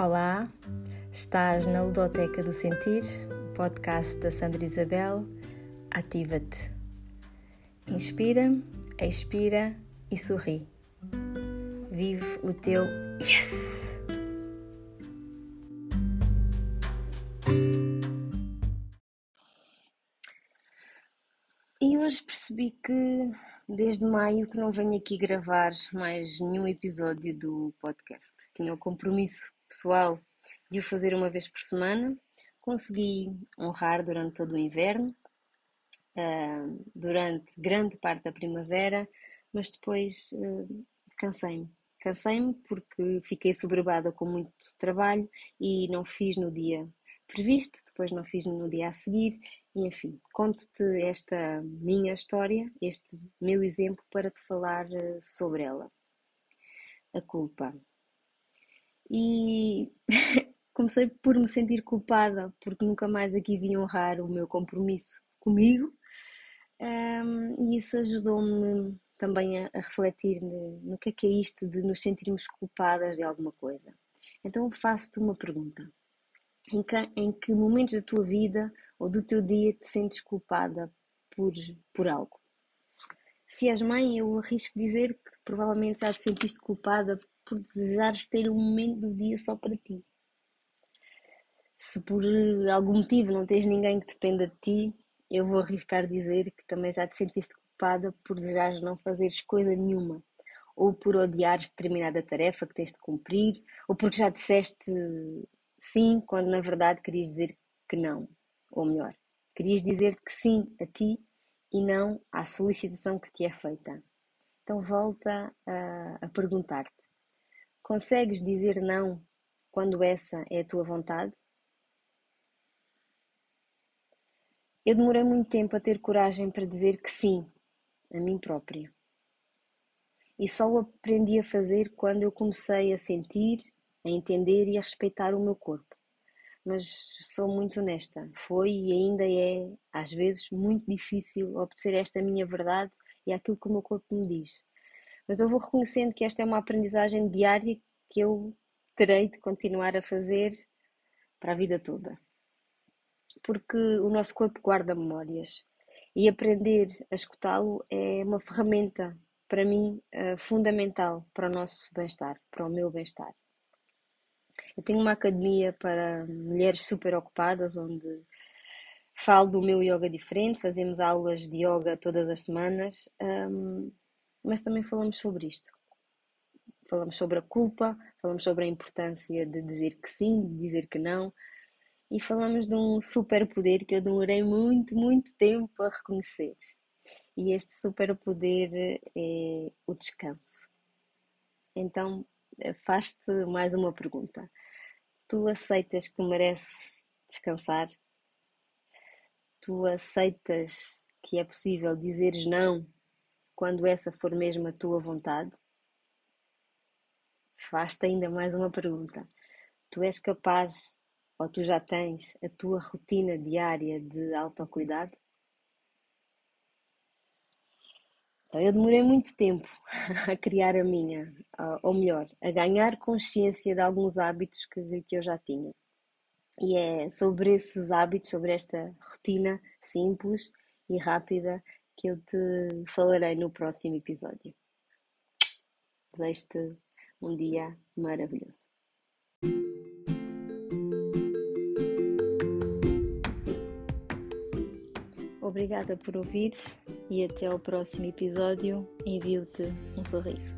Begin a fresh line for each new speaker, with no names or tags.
Olá, estás na Ludoteca do Sentir, podcast da Sandra Isabel. Ativa-te. Inspira, expira e sorri. Vive o teu yes! E hoje percebi que desde maio que não venho aqui gravar mais nenhum episódio do podcast. Tinha o compromisso pessoal de o fazer uma vez por semana. Consegui honrar durante todo o inverno, uh, durante grande parte da primavera, mas depois uh, cansei-me. Cansei-me porque fiquei sobrevada com muito trabalho e não fiz no dia previsto, depois não fiz no dia a seguir, e enfim, conto-te esta minha história, este meu exemplo para te falar uh, sobre ela. A culpa e comecei por me sentir culpada porque nunca mais aqui vim honrar o meu compromisso comigo um, e isso ajudou-me também a, a refletir no, no, que é que é isto de nos sentirmos culpadas de alguma coisa. Então faço-te uma pergunta. Em que, em que momentos da tua vida ou do teu dia te sentes culpada por, por algo? Se és mãe, eu arrisco dizer que provavelmente já te sentiste culpada por desejares ter um momento do dia só para ti. Se por algum motivo não tens ninguém que dependa de ti, eu vou arriscar dizer que também já te sentiste culpada por desejares não fazeres coisa nenhuma, ou por odiares determinada tarefa que tens de cumprir, ou porque já disseste sim quando na verdade querias dizer que não, ou melhor, querias dizer que sim a ti e não à solicitação que te é feita. Então volta a, a perguntar-te: Consegues dizer não quando essa é a tua vontade? Eu demorei muito tempo a ter coragem para dizer que sim, a mim própria. E só o aprendi a fazer quando eu comecei a sentir, a entender e a respeitar o meu corpo. Mas sou muito honesta, foi e ainda é, às vezes, muito difícil obedecer esta minha verdade e aquilo que o meu corpo me diz. Mas eu vou reconhecendo que esta é uma aprendizagem diária que eu terei de continuar a fazer para a vida toda. Porque o nosso corpo guarda memórias e aprender a escutá-lo é uma ferramenta, para mim, eh, fundamental para o nosso bem-estar, para o meu bem-estar. Eu tenho uma academia para mulheres super ocupadas, onde falo do meu yoga diferente, fazemos aulas de yoga todas as semanas, um, mas também falamos sobre isto. Falamos sobre a culpa, falamos sobre a importância de dizer que sim, de dizer que não, e falamos de um superpoder que eu demorei muito, muito tempo a reconhecer. E este superpoder é o descanso. Então, eh, faz-te mais uma pergunta. Tu aceitas que mereces descansar? Tu aceitas que é possível dizeres não quando essa for mesmo a tua vontade? Faz-te ainda mais uma pergunta. Tu és capaz ou tu já tens a tua rotina diária de autocuidado? Então, eu demorei muito tempo a criar a minha, ou melhor, a ganhar consciência de alguns hábitos que, que eu já tinha. E é sobre esses hábitos, sobre esta rotina simples e rápida que eu te falarei no próximo episódio. Desejo-te um dia maravilhoso. Obrigada por ouvir e até ao próximo episódio. Envio-te um sorriso.